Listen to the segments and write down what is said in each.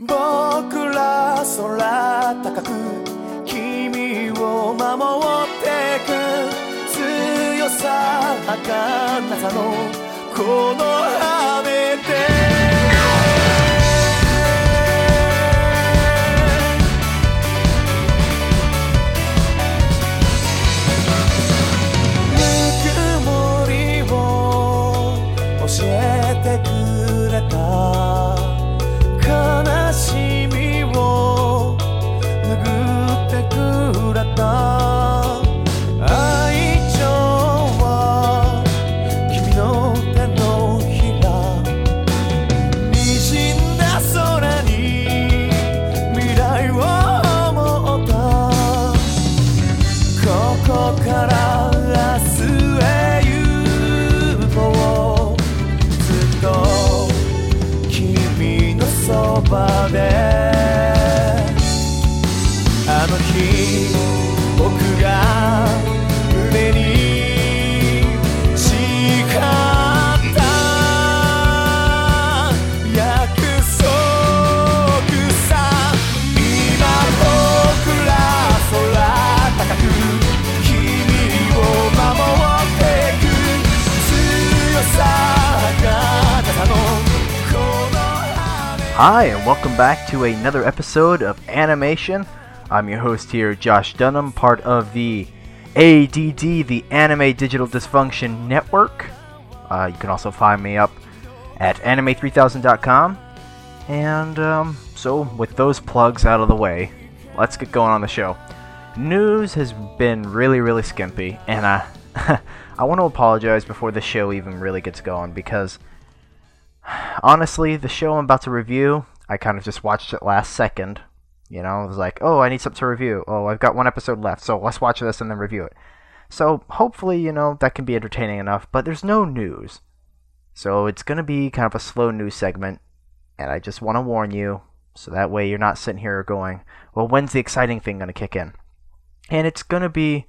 僕ら空高く君を守ってく強さ儚さのこの Hi, and welcome back to another episode of Animation. I'm your host here, Josh Dunham, part of the ADD, the Anime Digital Dysfunction Network. Uh, you can also find me up at anime3000.com. And um, so, with those plugs out of the way, let's get going on the show. News has been really, really skimpy, and I, I want to apologize before the show even really gets going because honestly, the show I'm about to review, I kind of just watched it last second. You know, it was like, oh, I need something to review. Oh, I've got one episode left, so let's watch this and then review it. So hopefully, you know, that can be entertaining enough, but there's no news. So it's going to be kind of a slow news segment, and I just want to warn you, so that way you're not sitting here going, well, when's the exciting thing going to kick in? And it's going to be,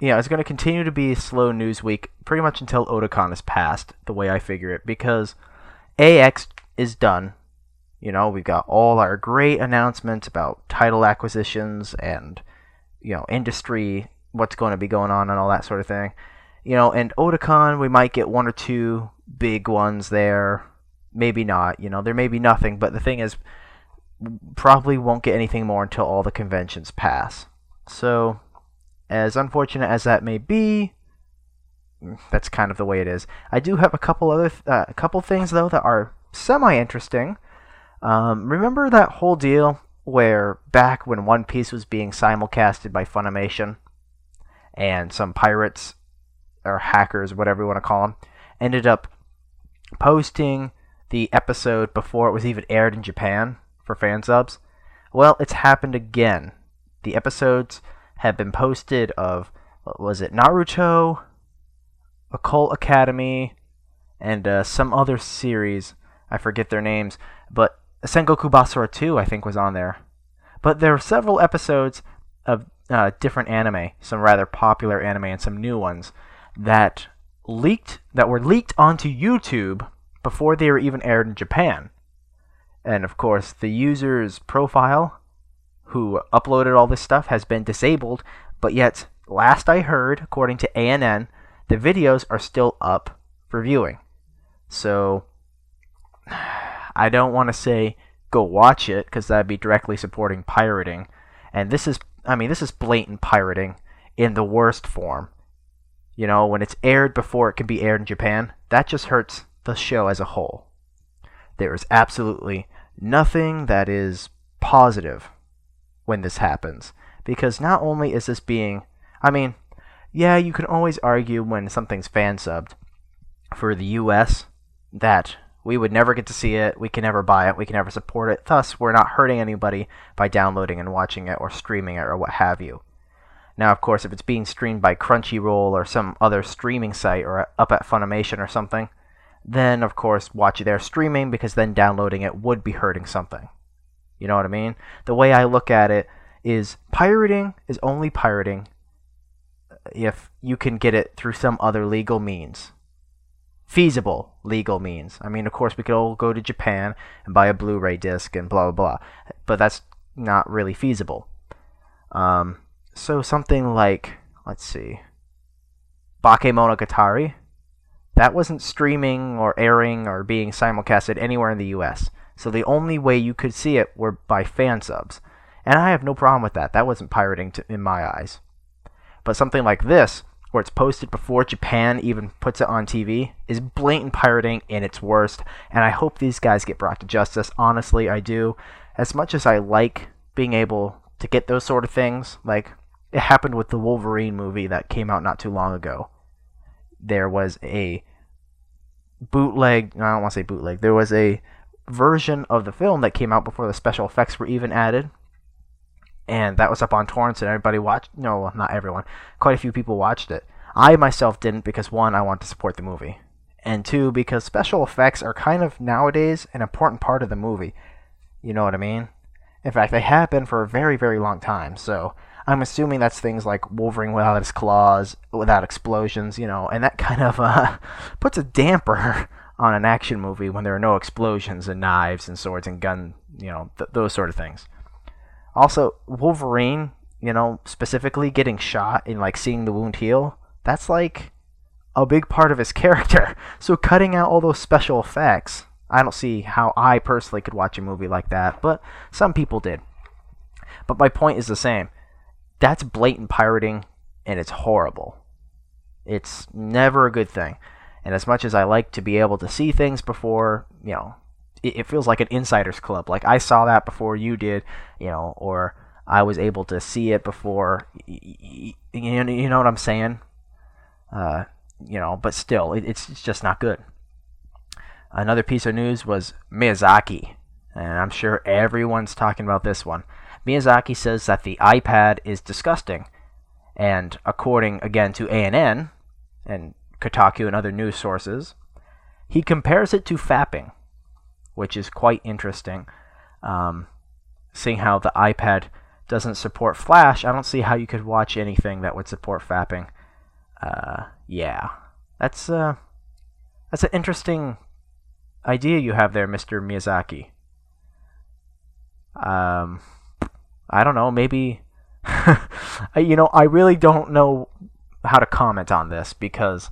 you know, it's going to continue to be a slow news week pretty much until Otakon is passed, the way I figure it, because AX is done. You know, we've got all our great announcements about title acquisitions and, you know, industry, what's going to be going on and all that sort of thing. You know, and Otakon, we might get one or two big ones there. Maybe not. You know, there may be nothing, but the thing is, probably won't get anything more until all the conventions pass. So, as unfortunate as that may be, that's kind of the way it is. I do have a couple other th- uh, a couple things though that are semi interesting. Um, remember that whole deal where back when One Piece was being simulcasted by Funimation, and some pirates or hackers, whatever you want to call them, ended up posting the episode before it was even aired in Japan for fan subs. Well, it's happened again. The episodes have been posted of was it Naruto, Occult Academy, and uh, some other series. I forget their names, but Sengoku Basara 2, I think, was on there. But there are several episodes of uh, different anime, some rather popular anime and some new ones, that leaked that were leaked onto YouTube before they were even aired in Japan. And of course, the user's profile who uploaded all this stuff has been disabled, but yet, last I heard, according to ANN, the videos are still up for viewing. So, I don't want to say go watch it because that'd be directly supporting pirating. And this is, I mean, this is blatant pirating in the worst form. You know, when it's aired before it can be aired in Japan, that just hurts the show as a whole. There is absolutely nothing that is positive when this happens. Because not only is this being, I mean, yeah, you can always argue when something's fan subbed for the US that we would never get to see it, we can never buy it, we can never support it, thus, we're not hurting anybody by downloading and watching it or streaming it or what have you. Now, of course, if it's being streamed by Crunchyroll or some other streaming site or up at Funimation or something, then of course watch their streaming because then downloading it would be hurting something. You know what I mean? The way I look at it is pirating is only pirating if you can get it through some other legal means. feasible legal means. I mean, of course, we could all go to Japan and buy a Blu-ray disc and blah blah blah, but that's not really feasible. Um, so something like, let's see, Bakemonogatari, that wasn't streaming or airing or being simulcasted anywhere in the U.S. So the only way you could see it were by fan subs, and I have no problem with that. That wasn't pirating to, in my eyes. But something like this, where it's posted before Japan even puts it on TV, is blatant pirating in its worst. And I hope these guys get brought to justice. Honestly, I do. As much as I like being able to get those sort of things, like it happened with the Wolverine movie that came out not too long ago. There was a bootleg, I don't want to say bootleg, there was a version of the film that came out before the special effects were even added and that was up on torrents and everybody watched no not everyone quite a few people watched it. I myself didn't because one i want to support the movie and two because special effects are kind of nowadays an important part of the movie. You know what i mean? In fact they have been for a very very long time so i'm assuming that's things like wolverine without his claws without explosions you know and that kind of uh, puts a damper on an action movie when there are no explosions and knives and swords and gun you know th- those sort of things also, Wolverine, you know, specifically getting shot and like seeing the wound heal, that's like a big part of his character. So cutting out all those special effects, I don't see how I personally could watch a movie like that, but some people did. But my point is the same. That's blatant pirating and it's horrible. It's never a good thing. And as much as I like to be able to see things before, you know, it, feels like an insiders club. Like I saw that before you did, you know, or I was able to see it before. You, you know what I'm saying? Uh, you know, but still, it, it's, it's just not good. Another piece of news was Miyazaki, and I'm sure everyone's talking about this one. Miyazaki says that the iPad is disgusting, and according again to ANN and Kotaku and other news sources, he compares it to fapping which is quite interesting. Um, seeing how the iPad doesn't support Flash, I don't see how you could watch anything that would support fapping. Uh, yeah, that's uh, that's an interesting idea you have there, Mr. Miyazaki. Um, I don't know, maybe. you know, I really don't know how to comment on this because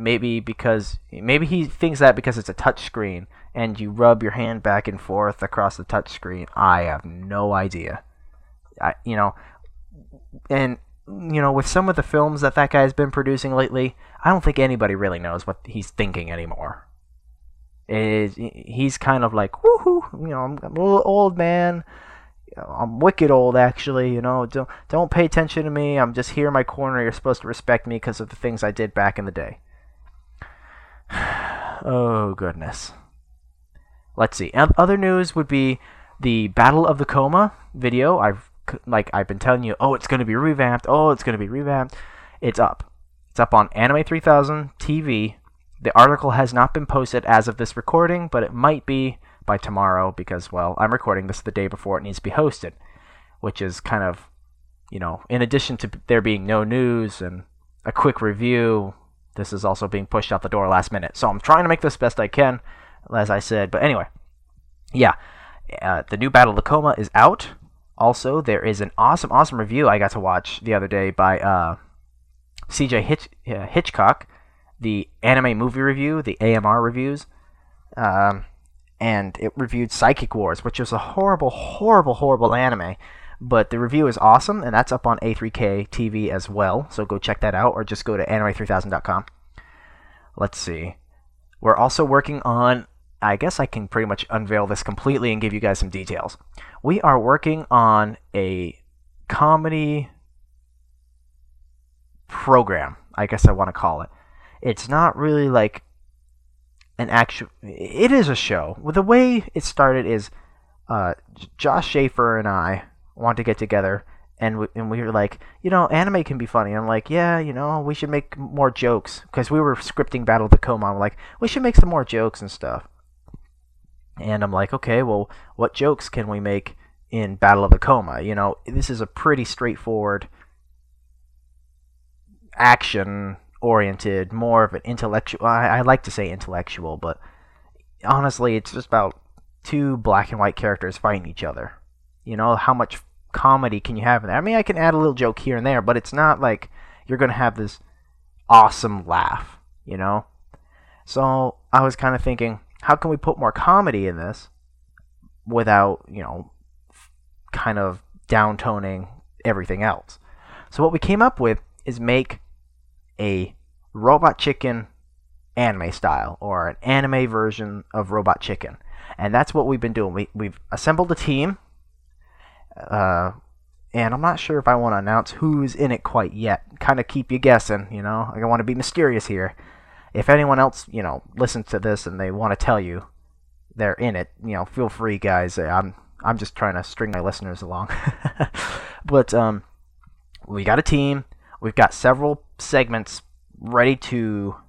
maybe because maybe he thinks that because it's a touch screen and you rub your hand back and forth across the touch screen. I have no idea. I, you know, and you know, with some of the films that that guy's been producing lately, I don't think anybody really knows what he's thinking anymore. Is he's kind of like, woohoo, you know, I'm, I'm a little old man. I'm wicked old, actually. You know, don't don't pay attention to me. I'm just here in my corner. You're supposed to respect me because of the things I did back in the day. oh goodness. Let's see. Other news would be the Battle of the Coma video. I've like I've been telling you, oh, it's going to be revamped. Oh, it's going to be revamped. It's up. It's up on Anime 3000 TV. The article has not been posted as of this recording, but it might be by tomorrow because well, I'm recording this the day before it needs to be hosted, which is kind of, you know, in addition to there being no news and a quick review, this is also being pushed out the door last minute. So I'm trying to make this best I can, as I said. But anyway, yeah, uh, the new Battle of the Coma is out. Also, there is an awesome, awesome review I got to watch the other day by uh, CJ Hitch- uh, Hitchcock, the anime movie review, the AMR reviews. Um, and it reviewed Psychic Wars, which is a horrible, horrible, horrible anime. But the review is awesome, and that's up on A3K TV as well. So go check that out, or just go to anime3000.com. Let's see. We're also working on. I guess I can pretty much unveil this completely and give you guys some details. We are working on a comedy program, I guess I want to call it. It's not really like an actual. It is a show. Well, the way it started is uh, Josh Schaefer and I want to get together and we, and we were like, you know, anime can be funny. I'm like, yeah, you know, we should make more jokes because we were scripting Battle of the Coma. Like, we should make some more jokes and stuff. And I'm like, okay, well, what jokes can we make in Battle of the Coma? You know, this is a pretty straightforward action oriented, more of an intellectual. I, I like to say intellectual, but honestly, it's just about two black and white characters fighting each other. You know, how much comedy can you have in there? I mean, I can add a little joke here and there, but it's not like you're going to have this awesome laugh, you know? So I was kind of thinking, how can we put more comedy in this without, you know, kind of downtoning everything else? So what we came up with is make a Robot Chicken anime style or an anime version of Robot Chicken. And that's what we've been doing. We, we've assembled a team uh, and I'm not sure if I want to announce who's in it quite yet. Kind of keep you guessing, you know. I want to be mysterious here. If anyone else, you know, listens to this and they want to tell you they're in it, you know, feel free, guys. I'm I'm just trying to string my listeners along. but um, we got a team. We've got several segments ready to.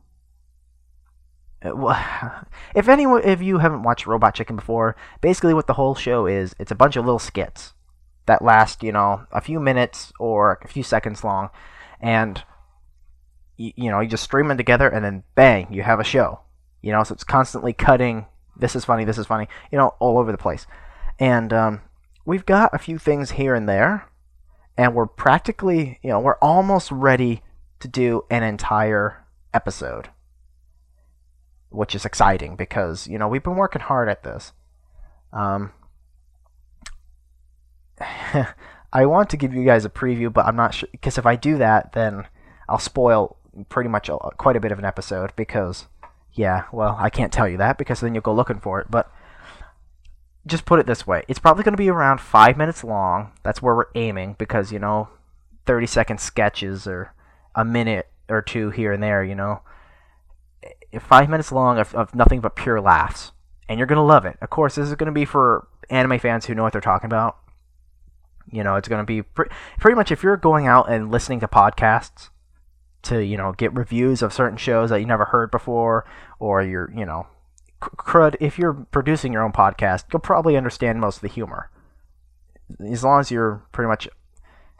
If anyone, if you haven't watched Robot Chicken before, basically what the whole show is, it's a bunch of little skits that last, you know, a few minutes or a few seconds long, and you, you know, you just stream them together, and then bang, you have a show. You know, so it's constantly cutting. This is funny. This is funny. You know, all over the place, and um, we've got a few things here and there, and we're practically, you know, we're almost ready to do an entire episode, which is exciting because you know we've been working hard at this. Um, I want to give you guys a preview, but I'm not sure because if I do that, then I'll spoil pretty much a, quite a bit of an episode. Because, yeah, well, I can't tell you that because then you'll go looking for it. But just put it this way: it's probably going to be around five minutes long. That's where we're aiming because you know, 30 second sketches or a minute or two here and there. You know, five minutes long of, of nothing but pure laughs, and you're gonna love it. Of course, this is going to be for anime fans who know what they're talking about you know, it's going to be pre- pretty much if you're going out and listening to podcasts to, you know, get reviews of certain shows that you never heard before, or you're, you know, crud, if you're producing your own podcast, you'll probably understand most of the humor. As long as you're pretty much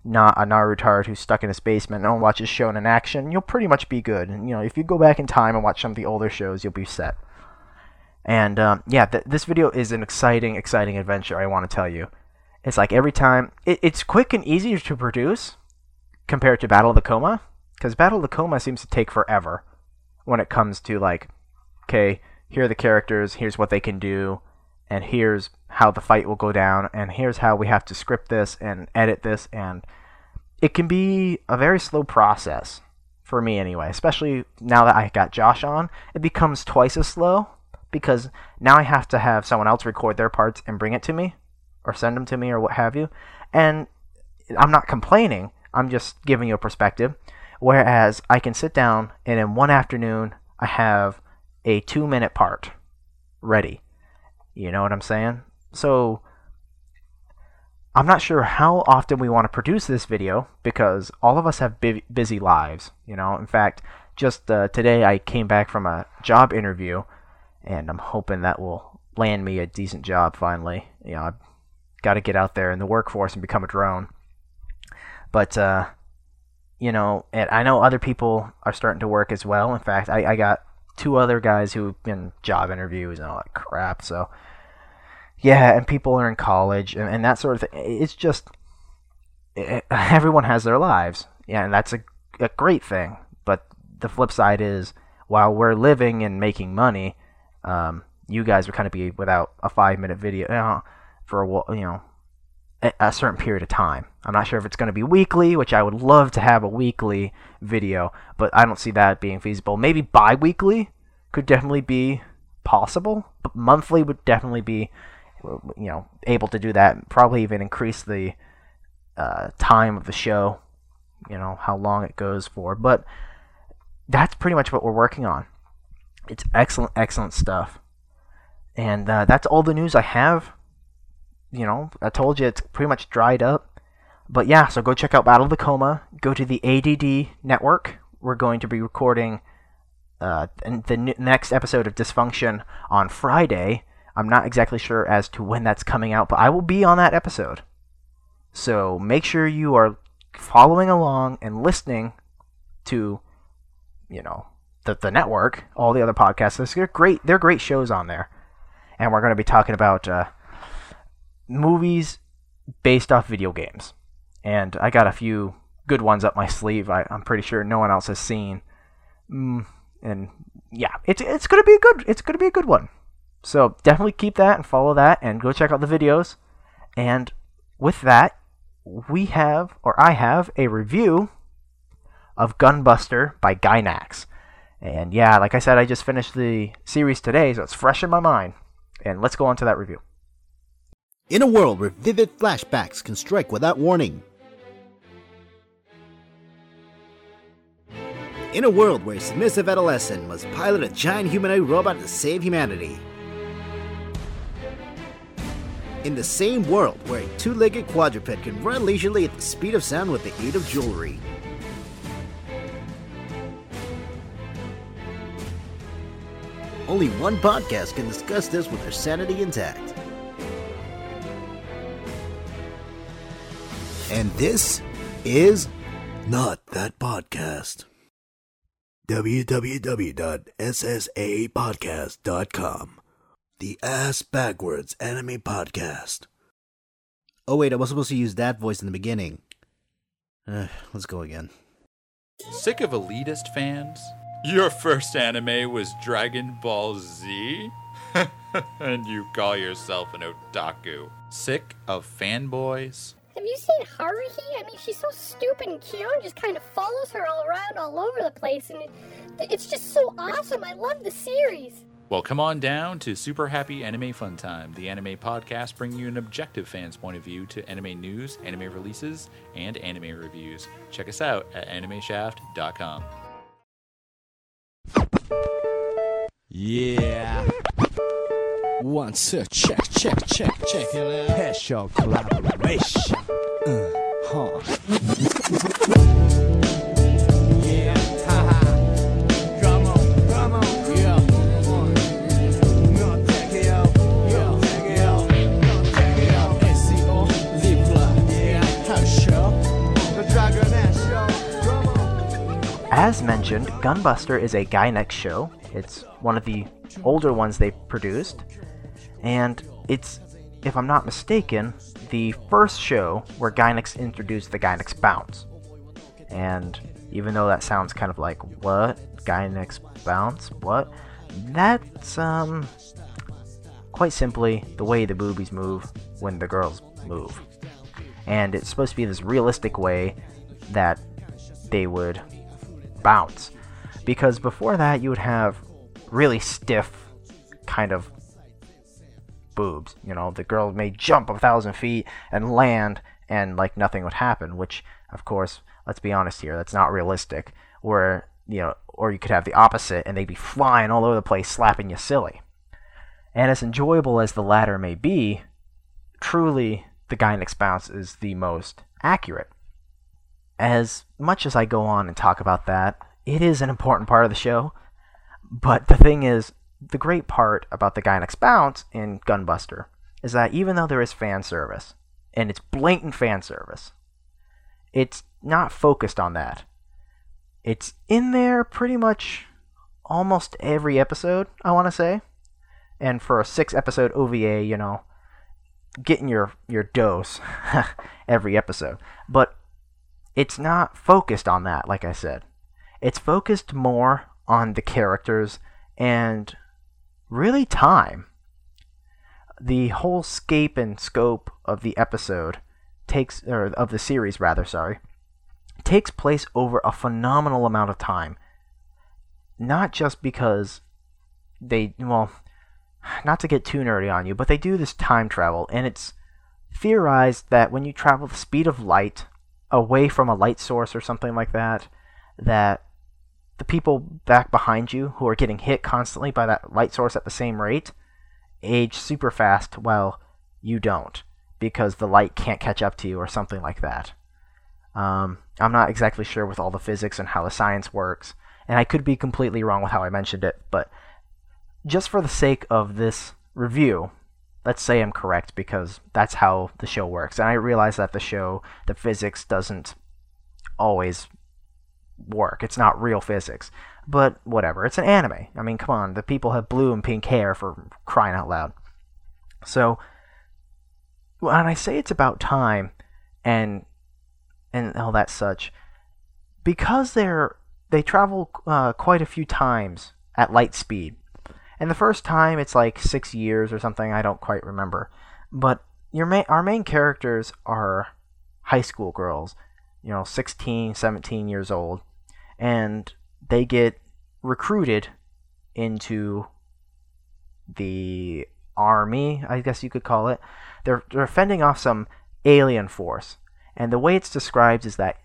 not a Naruto who's stuck in his basement and watches shonen in action, you'll pretty much be good. And, you know, if you go back in time and watch some of the older shows, you'll be set. And um, yeah, th- this video is an exciting, exciting adventure. I want to tell you. It's like every time it, it's quick and easier to produce compared to Battle of the Coma, because Battle of the Coma seems to take forever when it comes to like, okay, here are the characters, here's what they can do, and here's how the fight will go down, and here's how we have to script this and edit this, and it can be a very slow process for me anyway. Especially now that I got Josh on, it becomes twice as slow because now I have to have someone else record their parts and bring it to me or send them to me or what have you. And I'm not complaining. I'm just giving you a perspective. Whereas I can sit down and in one afternoon I have a two minute part ready. You know what I'm saying? So I'm not sure how often we want to produce this video because all of us have busy lives. You know, in fact, just uh, today I came back from a job interview, and I'm hoping that will land me a decent job finally. You know, got to get out there in the workforce and become a drone. But uh, you know, and I know other people are starting to work as well. In fact, I, I got two other guys who've been job interviews and all that crap. So yeah, and people are in college and, and that sort of thing. It's just it, everyone has their lives. Yeah, and that's a, a great thing. But the flip side is, while we're living and making money, um, you guys would kind of be without a five minute video. You know, for a you know a certain period of time. I'm not sure if it's going to be weekly, which I would love to have a weekly video, but I don't see that being feasible. Maybe bi-weekly could definitely be possible, but monthly would definitely be you know able to do that. Probably even increase the uh, time of the show, you know how long it goes for. But that's pretty much what we're working on. It's excellent, excellent stuff, and uh, that's all the news I have you know, I told you it's pretty much dried up. But yeah, so go check out Battle of the Coma. Go to the ADD network. We're going to be recording uh, the n- next episode of Dysfunction on Friday. I'm not exactly sure as to when that's coming out, but I will be on that episode. So make sure you are following along and listening to you know, the the network, all the other podcasts. They're great. They're great shows on there, and we're going to be talking about uh, movies based off video games. And I got a few good ones up my sleeve. I, am pretty sure no one else has seen. Mm, and yeah, it's it's gonna be a good it's gonna be a good one. So definitely keep that and follow that and go check out the videos. And with that, we have or I have a review of Gunbuster by Gainax. And yeah, like I said, I just finished the series today, so it's fresh in my mind. And let's go on to that review. In a world where vivid flashbacks can strike without warning, In a world where a submissive adolescent must pilot a giant humanoid robot to save humanity. In the same world where a two legged quadruped can run leisurely at the speed of sound with the aid of jewelry. Only one podcast can discuss this with their sanity intact. And this is Not That Podcast www.ssapodcast.com. The Ass Backwards Anime Podcast. Oh, wait, I was supposed to use that voice in the beginning. Uh, let's go again. Sick of elitist fans? Your first anime was Dragon Ball Z? and you call yourself an otaku. Sick of fanboys? Have seen Haruhi? I mean, she's so stupid and Kyon just kind of follows her all around all over the place, and it, it's just so awesome. I love the series. Well, come on down to Super Happy Anime Fun Time, the anime podcast bringing you an objective fan's point of view to anime news, anime releases, and anime reviews. Check us out at animeshaft.com. Yeah. One, two, check, check, check, check it out. Special collaboration. Uh, huh. yeah, haha. Come on, come on, yeah. One. No, check it out. Yeah, check it out. No, check it out. SEO, Lipla. Yeah, how show. The Dragon Ash Show. Come on. As mentioned, Gunbuster is a Gainax show. It's one of the older ones they produced, and it's, if I'm not mistaken, the first show where Gainax introduced the Gainax Bounce. And even though that sounds kind of like, what? Gainax Bounce? What? That's, um, quite simply the way the boobies move when the girls move. And it's supposed to be this realistic way that they would bounce. Because before that, you would have really stiff kind of boobs. You know, the girl may jump a thousand feet and land, and like nothing would happen. Which, of course, let's be honest here, that's not realistic. Where you know, or you could have the opposite, and they'd be flying all over the place, slapping you silly. And as enjoyable as the latter may be, truly the Gainax bounce is the most accurate. As much as I go on and talk about that, it is an important part of the show. But the thing is, the great part about the Gainax bounce in Gunbuster is that even though there is fan service, and it's blatant fan service, it's not focused on that. It's in there pretty much almost every episode, I want to say. And for a six episode OVA, you know, getting your, your dose every episode. But it's not focused on that, like I said. It's focused more on the characters and really time. The whole scape and scope of the episode takes, or of the series rather, sorry, takes place over a phenomenal amount of time. Not just because they, well, not to get too nerdy on you, but they do this time travel, and it's theorized that when you travel the speed of light away from a light source or something like that, that the people back behind you who are getting hit constantly by that light source at the same rate age super fast while you don't because the light can't catch up to you or something like that. Um, I'm not exactly sure with all the physics and how the science works, and I could be completely wrong with how I mentioned it, but just for the sake of this review, let's say I'm correct because that's how the show works. And I realize that the show, the physics doesn't always work. It's not real physics. But whatever. It's an anime. I mean, come on. The people have blue and pink hair for crying out loud. So when I say it's about time and and all that such, because they're they travel uh, quite a few times at light speed. And the first time it's like six years or something. I don't quite remember. But your main our main characters are high school girls, you know, 16, 17 years old, and they get recruited into the army, I guess you could call it. They're they're fending off some alien force. And the way it's described is that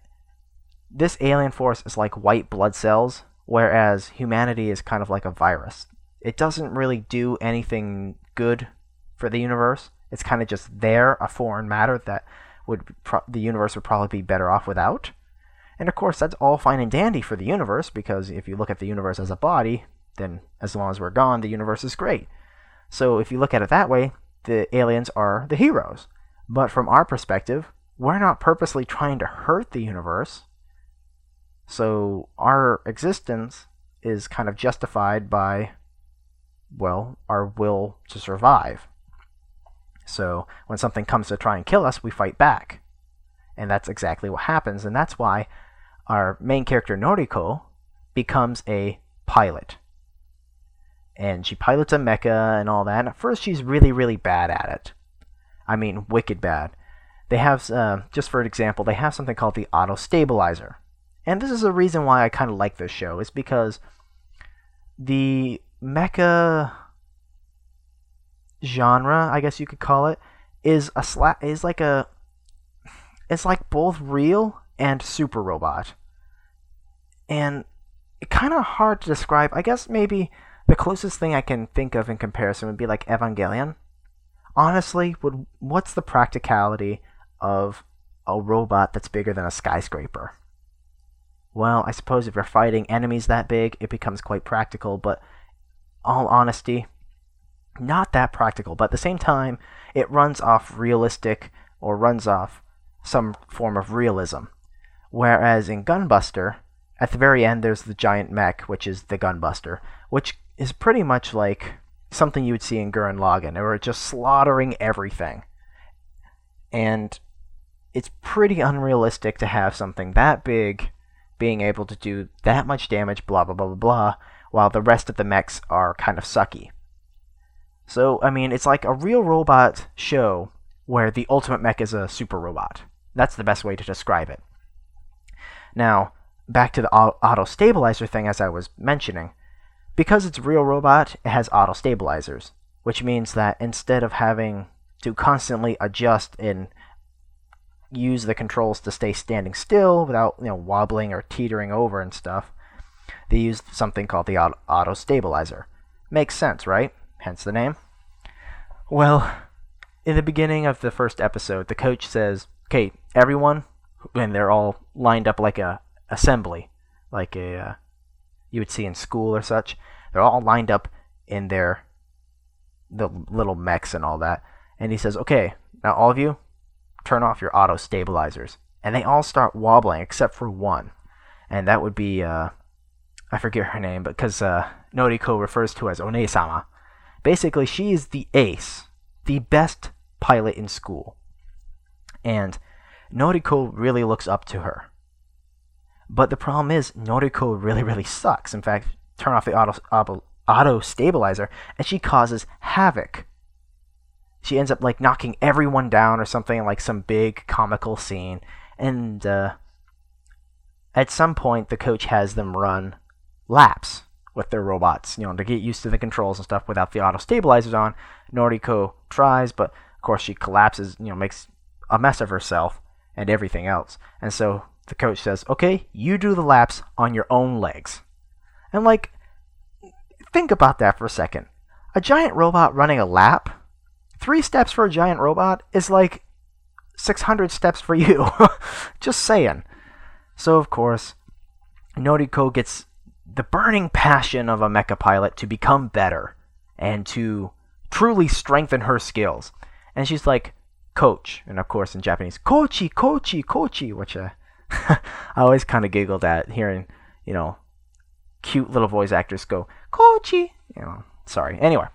this alien force is like white blood cells, whereas humanity is kind of like a virus. It doesn't really do anything good for the universe. It's kind of just there, a foreign matter that would pro- the universe would probably be better off without. And of course, that's all fine and dandy for the universe because if you look at the universe as a body, then as long as we're gone, the universe is great. So if you look at it that way, the aliens are the heroes. But from our perspective, we're not purposely trying to hurt the universe. So our existence is kind of justified by, well, our will to survive. So when something comes to try and kill us, we fight back. And that's exactly what happens. And that's why our main character, Noriko, becomes a pilot. And she pilots a mecha and all that. And at first, she's really, really bad at it. I mean, wicked bad. They have, uh, just for an example, they have something called the auto stabilizer. And this is the reason why I kind of like this show, is because the mecha genre, I guess you could call it, is a sla- is like a it's like both real and super robot. And kind of hard to describe. I guess maybe the closest thing I can think of in comparison would be like Evangelion. Honestly, would what's the practicality of a robot that's bigger than a skyscraper? Well, I suppose if you're fighting enemies that big, it becomes quite practical, but all honesty, not that practical. But at the same time, it runs off realistic or runs off some form of realism. Whereas in Gunbuster, at the very end, there's the giant mech, which is the Gunbuster, which is pretty much like something you would see in Gurren Lagann, where just slaughtering everything. And it's pretty unrealistic to have something that big being able to do that much damage, blah, blah, blah, blah, blah, while the rest of the mechs are kind of sucky. So, I mean, it's like a real robot show where the ultimate mech is a super robot. That's the best way to describe it. Now, back to the auto stabilizer thing as I was mentioning. Because it's real robot, it has auto stabilizers, which means that instead of having to constantly adjust and use the controls to stay standing still without you know wobbling or teetering over and stuff, they use something called the auto stabilizer. Makes sense, right? Hence the name. Well, in the beginning of the first episode, the coach says, "Okay, everyone," and they're all lined up like a assembly, like a uh, you would see in school or such. They're all lined up in their the little mechs and all that. And he says, "Okay, now all of you, turn off your auto stabilizers." And they all start wobbling except for one, and that would be uh, I forget her name, but because uh, Noriko refers to as Onee-sama. Basically, she is the ace, the best pilot in school, and Noriko really looks up to her. But the problem is, Noriko really, really sucks. In fact, turn off the auto, auto, auto stabilizer, and she causes havoc. She ends up like knocking everyone down or something, like some big comical scene. And uh, at some point, the coach has them run laps with their robots, you know, to get used to the controls and stuff without the auto stabilizers on. Noriko tries, but of course she collapses, you know, makes a mess of herself and everything else. And so the coach says, "Okay, you do the laps on your own legs." And like think about that for a second. A giant robot running a lap, 3 steps for a giant robot is like 600 steps for you. Just saying. So of course, Noriko gets the burning passion of a mecha pilot to become better and to truly strengthen her skills. And she's like, Coach, and of course in Japanese, Kochi, Kochi, Kochi, which uh, I always kind of giggled at hearing, you know, cute little voice actors go, Kochi! You know, sorry. Anyway,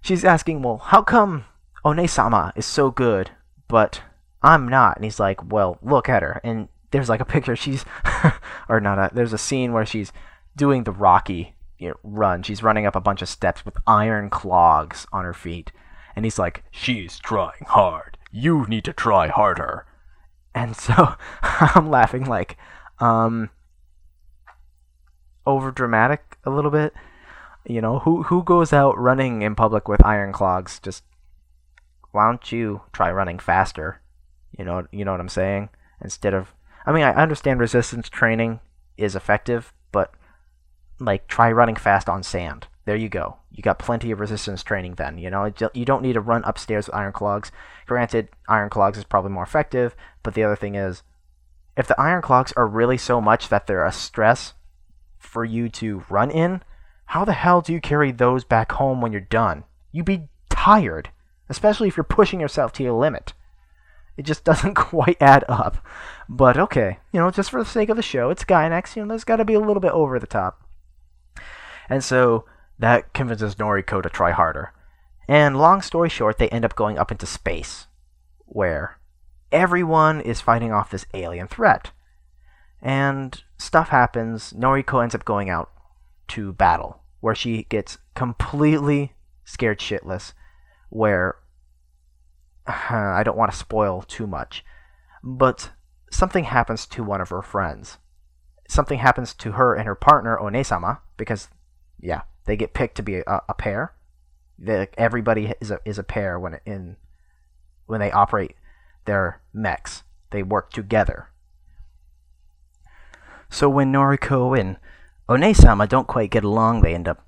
she's asking, well, how come Onee-sama is so good, but I'm not? And he's like, well, look at her. And there's like a picture, she's, or not, a, there's a scene where she's doing the Rocky you know, run. She's running up a bunch of steps with iron clogs on her feet. And he's like, she's trying hard. You need to try harder. And so I'm laughing like, um, over dramatic a little bit. You know, who who goes out running in public with iron clogs? Just why don't you try running faster? You know, you know what I'm saying? Instead of I mean, I understand resistance training is effective, but like try running fast on sand. There you go. You got plenty of resistance training then. You know, you don't need to run upstairs with iron clogs. Granted, iron clogs is probably more effective, but the other thing is, if the iron clogs are really so much that they're a stress for you to run in, how the hell do you carry those back home when you're done? You'd be tired, especially if you're pushing yourself to your limit. It just doesn't quite add up. But okay, you know, just for the sake of the show, it's Gainax, you know, there's got to be a little bit over the top. And so that convinces Noriko to try harder. And long story short, they end up going up into space, where everyone is fighting off this alien threat. And stuff happens. Noriko ends up going out to battle, where she gets completely scared shitless, where I don't want to spoil too much, but something happens to one of her friends. Something happens to her and her partner Onee-sama because, yeah, they get picked to be a, a pair. They, everybody is a is a pair when in when they operate their mechs. They work together. So when Noriko and Onee-sama don't quite get along, they end up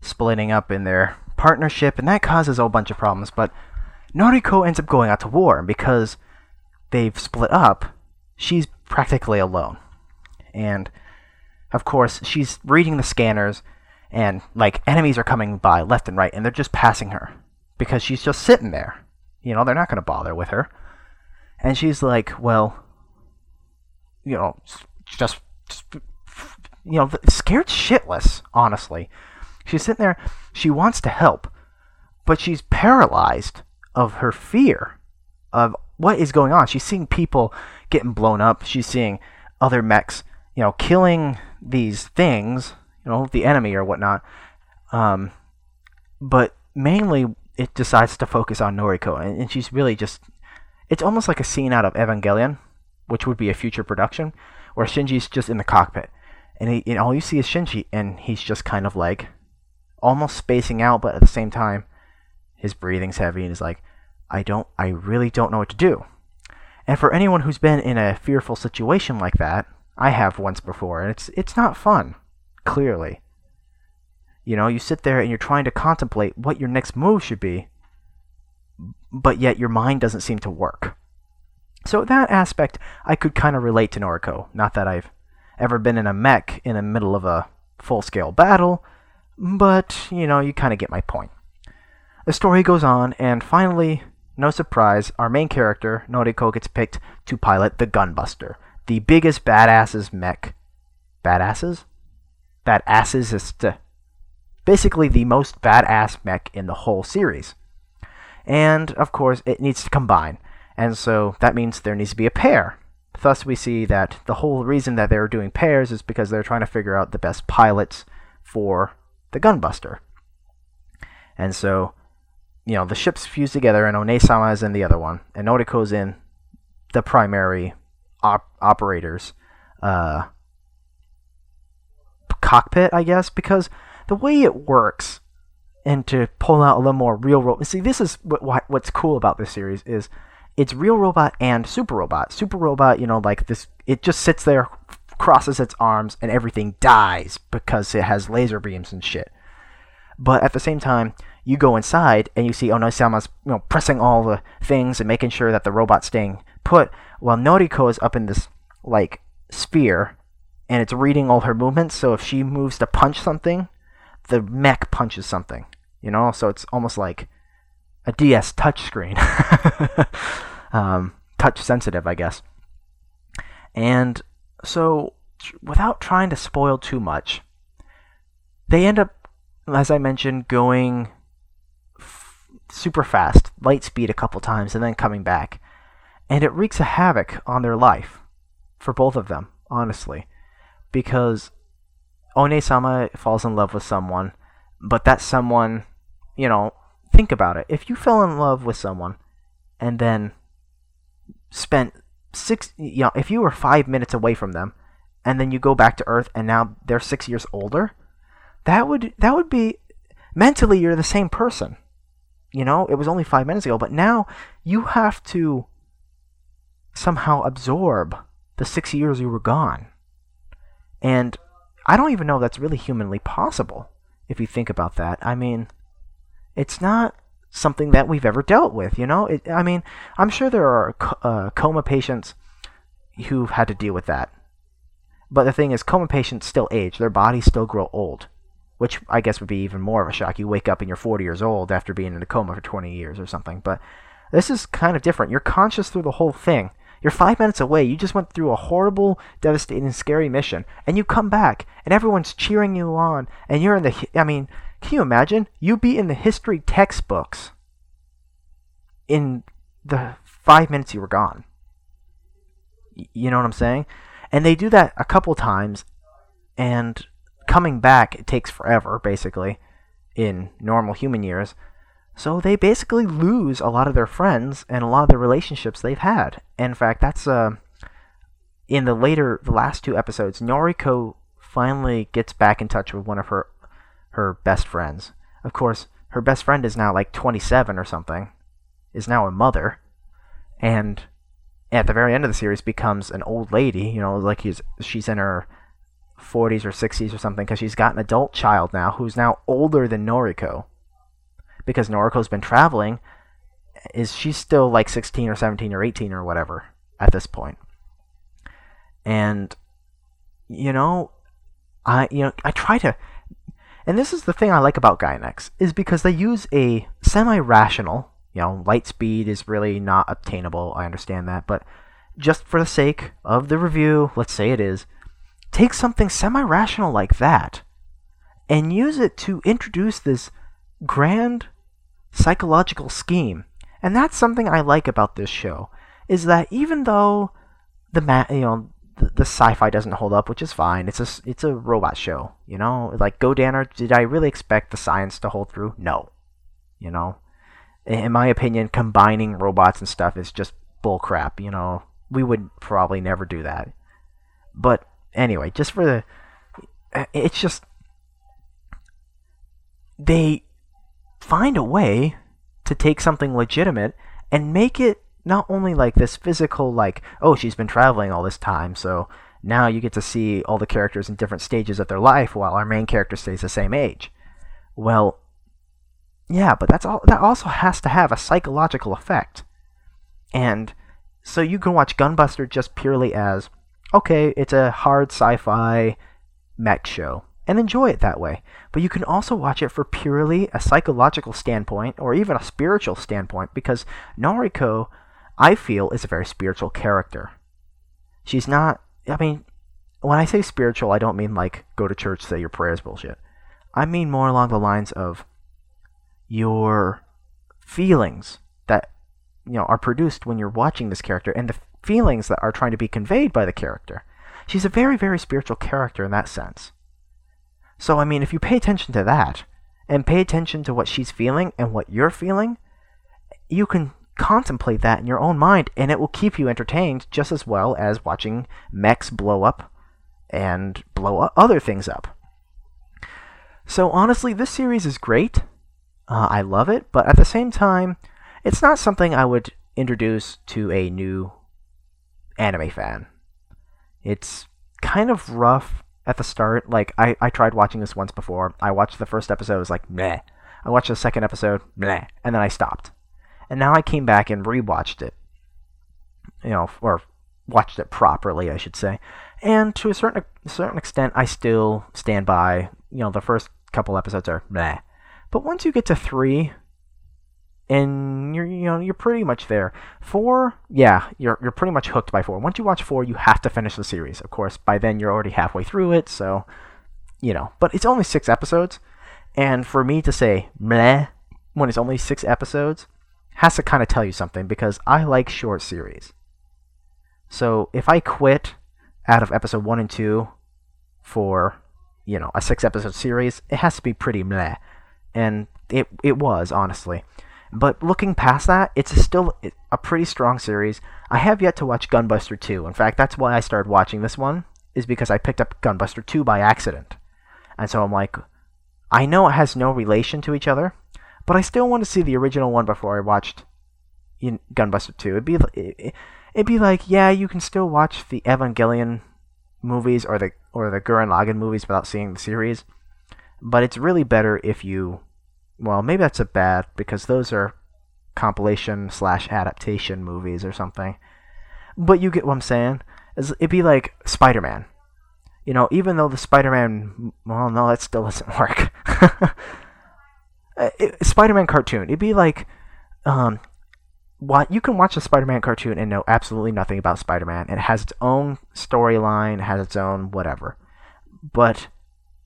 splitting up in their partnership, and that causes a whole bunch of problems. But Noriko ends up going out to war, and because they've split up, she's practically alone. And of course, she's reading the scanners, and like enemies are coming by left and right, and they're just passing her because she's just sitting there. You know, they're not going to bother with her. And she's like, well, you know, just, just you know, scared shitless, honestly. She's sitting there, she wants to help, but she's paralyzed of her fear of what is going on. She's seeing people getting blown up. She's seeing other mechs, you know, killing these things, you know, the enemy or whatnot. Um, but mainly, it decides to focus on Noriko, and, and she's really just. It's almost like a scene out of Evangelion, which would be a future production, where Shinji's just in the cockpit, and, he, and all you see is Shinji, and he's just kind of like almost spacing out, but at the same time, his breathing's heavy, and he's like, I don't, I really don't know what to do. And for anyone who's been in a fearful situation like that, I have once before, and it's it's not fun. Clearly, you know, you sit there and you're trying to contemplate what your next move should be, but yet your mind doesn't seem to work. So that aspect, I could kind of relate to Noriko. Not that I've ever been in a mech in the middle of a full-scale battle, but you know, you kind of get my point. The story goes on, and finally, no surprise, our main character, Noriko, gets picked to pilot the Gunbuster, the biggest badasses mech. Badasses? Badasses is st- basically the most badass mech in the whole series. And, of course, it needs to combine. And so that means there needs to be a pair. Thus, we see that the whole reason that they're doing pairs is because they're trying to figure out the best pilots for the Gunbuster. And so you know, the ships fuse together, and Onee-sama is in the other one, and Noriko's in the primary op- operator's uh, cockpit, I guess, because the way it works, and to pull out a little more real robot. See, this is what, what what's cool about this series is it's real robot and super robot. Super robot, you know, like this, it just sits there, crosses its arms, and everything dies because it has laser beams and shit. But at the same time, you go inside and you see oh, Onee-sama's you know pressing all the things and making sure that the robot's staying put, while Noriko is up in this like sphere and it's reading all her movements. So if she moves to punch something, the mech punches something. You know, so it's almost like a DS touchscreen, um, touch sensitive, I guess. And so, without trying to spoil too much, they end up, as I mentioned, going f- super fast, light speed a couple times, and then coming back. And it wreaks a havoc on their life for both of them, honestly. Because Onee-sama falls in love with someone, but that someone, you know, think about it. If you fell in love with someone and then spent six, you know, if you were five minutes away from them, and then you go back to Earth and now they're six years older, that would that would be mentally you're the same person. You know, it was only five minutes ago, but now you have to somehow absorb the six years you were gone. And I don't even know if that's really humanly possible if you think about that. I mean, it's not something that we've ever dealt with, you know? It, I mean, I'm sure there are uh, coma patients who've had to deal with that. But the thing is, coma patients still age, their bodies still grow old, which I guess would be even more of a shock. You wake up and you're 40 years old after being in a coma for 20 years or something. But this is kind of different. You're conscious through the whole thing. You're five minutes away. You just went through a horrible, devastating, scary mission, and you come back, and everyone's cheering you on, and you're in the. I mean, can you imagine? You'd be in the history textbooks in the five minutes you were gone. You know what I'm saying? And they do that a couple times, and coming back it takes forever, basically, in normal human years. So they basically lose a lot of their friends and a lot of the relationships they've had. In fact, that's uh, in the later, the last two episodes. Noriko finally gets back in touch with one of her her best friends. Of course, her best friend is now like 27 or something, is now a mother, and at the very end of the series becomes an old lady. You know, like he's she's in her 40s or 60s or something because she's got an adult child now who's now older than Noriko because Noriko's been traveling, is she's still like 16 or 17 or 18 or whatever at this point. And you know, I you know, I try to and this is the thing I like about Gainax is because they use a semi-rational, you know, light speed is really not obtainable, I understand that, but just for the sake of the review, let's say it is, take something semi-rational like that and use it to introduce this grand psychological scheme. And that's something I like about this show is that even though the ma- you know the, the sci-fi doesn't hold up, which is fine. It's a it's a robot show, you know. Like Godannar, did I really expect the science to hold through? No, you know. In my opinion, combining robots and stuff is just bull crap. You know, we would probably never do that. But anyway, just for the, it's just they find a way to take something legitimate and make it not only like this physical like oh she's been traveling all this time so now you get to see all the characters in different stages of their life while our main character stays the same age. Well yeah but that's all that also has to have a psychological effect. And so you can watch gunbuster just purely as okay it's a hard sci-fi mech show and enjoy it that way. But you can also watch it for purely a psychological standpoint or even a spiritual standpoint because Noriko, I feel, is a very spiritual character. She's not, I mean, when I say spiritual, I don't mean like go to church, say your prayers bullshit. I mean more along the lines of your feelings that you know are produced when you're watching this character and the feelings that are trying to be conveyed by the character. She's a very very spiritual character in that sense. So, I mean, if you pay attention to that, and pay attention to what she's feeling and what you're feeling, you can contemplate that in your own mind, and it will keep you entertained just as well as watching mechs blow up and blow other things up. So, honestly, this series is great. Uh, I love it, but at the same time, it's not something I would introduce to a new anime fan. It's kind of rough at the start. Like I, I tried watching this once before. I watched the first episode, it was like meh. I watched the second episode, meh, and then I stopped. And now I came back and rewatched it. You know, or watched it properly, I should say. And to a certain certain extent, I still stand by. You know, the first couple episodes are meh, but once you get to three, and you're you know you're pretty much there. Four, yeah, you're you're pretty much hooked by four. Once you watch four, you have to finish the series. Of course, by then you're already halfway through it, so you know. But it's only six episodes, and for me to say meh when it's only six episodes has to kind of tell you something because I like short series. So if I quit out of episode one and two for you know a six episode series, it has to be pretty meh, and it it was honestly. But looking past that, it's still a pretty strong series. I have yet to watch Gunbuster 2. In fact, that's why I started watching this one, is because I picked up Gunbuster 2 by accident. And so I'm like, I know it has no relation to each other, but I still want to see the original one before I watched Gunbuster 2. It'd be it'd be like, yeah, you can still watch the Evangelion movies or the or the Gurren Lagann movies without seeing the series, but it's really better if you well, maybe that's a bad because those are compilation slash adaptation movies or something. But you get what I'm saying. It'd be like Spider Man. You know, even though the Spider Man, well, no, that still doesn't work. Spider Man cartoon. It'd be like, um, what you can watch a Spider Man cartoon and know absolutely nothing about Spider Man. It has its own storyline, has its own whatever. But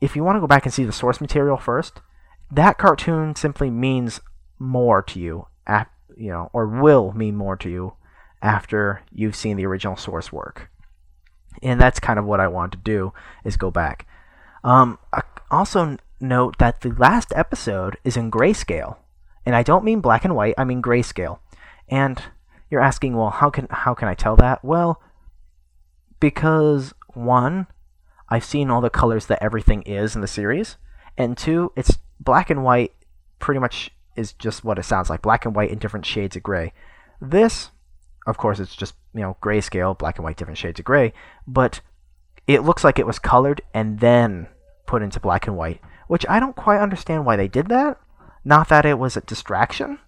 if you want to go back and see the source material first, that cartoon simply means more to you, you know, or will mean more to you after you've seen the original source work. And that's kind of what I want to do is go back. Um, also note that the last episode is in grayscale, and I don't mean black and white. I mean grayscale. And you're asking, well, how can how can I tell that? Well, because one, I've seen all the colors that everything is in the series, and two, it's black and white pretty much is just what it sounds like black and white in different shades of gray. This, of course, it's just, you know, grayscale, black and white, different shades of gray, but it looks like it was colored and then put into black and white, which I don't quite understand why they did that. Not that it was a distraction.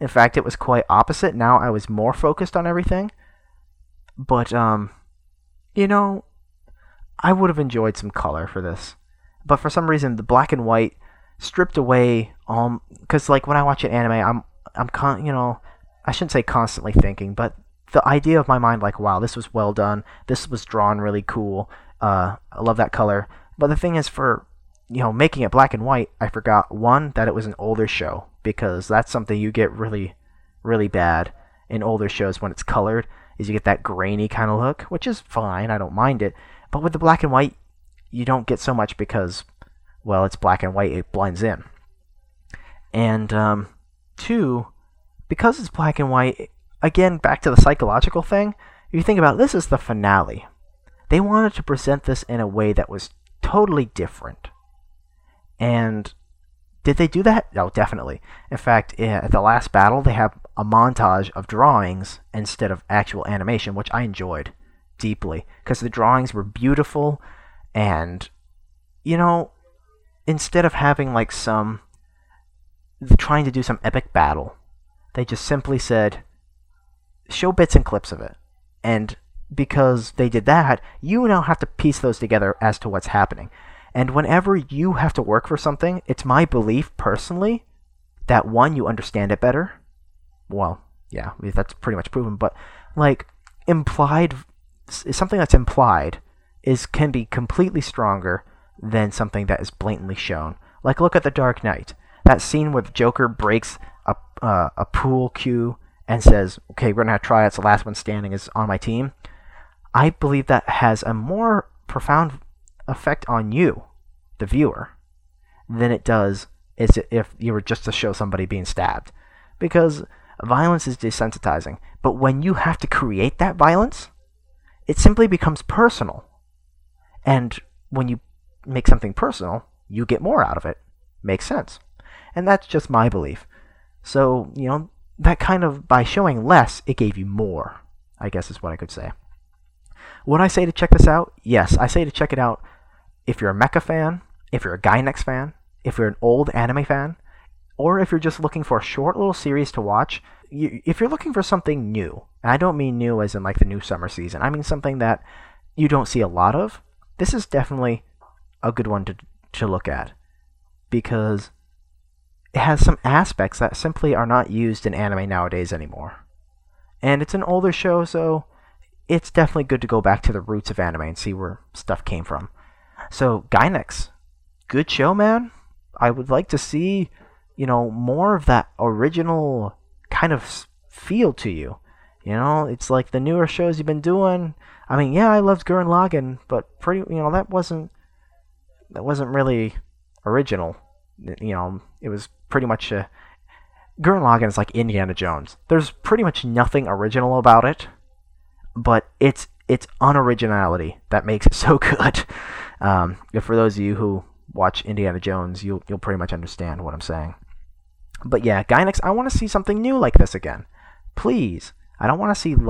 In fact, it was quite opposite. Now I was more focused on everything. But, um, you know, I would have enjoyed some color for this. But for some reason, the black and white stripped away um because like when I watch an anime, I'm I'm con you know I shouldn't say constantly thinking, but the idea of my mind like wow this was well done, this was drawn really cool, uh I love that color. But the thing is for you know making it black and white, I forgot one that it was an older show because that's something you get really really bad in older shows when it's colored is you get that grainy kind of look, which is fine, I don't mind it. But with the black and white, you don't get so much because well, it's black and white, it blends in. And um, two, because it's black and white, again, back to the psychological thing, you think about this is the finale. They wanted to present this in a way that was totally different. And did they do that? No, definitely. In fact, at the last battle, they have a montage of drawings instead of actual animation, which I enjoyed deeply because the drawings were beautiful and, you know, instead of having like some trying to do some epic battle, they just simply said show bits and clips of it. And because they did that, you now have to piece those together as to what's happening. And whenever you have to work for something, it's my belief personally that one, you understand it better. Well, yeah, that's pretty much proven. But like implied, something that's implied is can be completely stronger than something that is blatantly shown. Like, look at The Dark Knight. That scene where the Joker breaks a, uh, a pool cue and says, okay, we're going to try it, so the last one standing is on my team. I believe that has a more profound effect on you, the viewer, than it does is if you were just to show somebody being stabbed. Because violence is desensitizing. But when you have to create that violence, it simply becomes personal. And when you make something personal, you get more out of it. Makes sense. And that's just my belief. So, you know, that kind of, by showing less, it gave you more, I guess is what I could say. Would I say to check this out? Yes, I say to check it out if you're a mecha fan, if you're a Gainax fan, if you're an old anime fan, or if you're just looking for a short little series to watch. You, if you're looking for something new, and I don't mean new as in like the new summer season, I mean something that you don't see a lot of, this is definitely a good one to to look at because it has some aspects that simply are not used in anime nowadays anymore. And it's an older show, so it's definitely good to go back to the roots of anime and see where stuff came from. So, Gainax, good show, man. I would like to see, you know, more of that original kind of feel to you. You know, it's like the newer shows you've been doing. I mean, yeah, I loved Gurren Lagann, but pretty, you know, that wasn't that wasn't really original. You know, it was pretty much a Gurren Lagann is like Indiana Jones. There's pretty much nothing original about it, but it's it's unoriginality that makes it so good. Um, for those of you who watch Indiana Jones, you'll you'll pretty much understand what I'm saying. But yeah, Gainax, I want to see something new like this again. Please, I don't want to see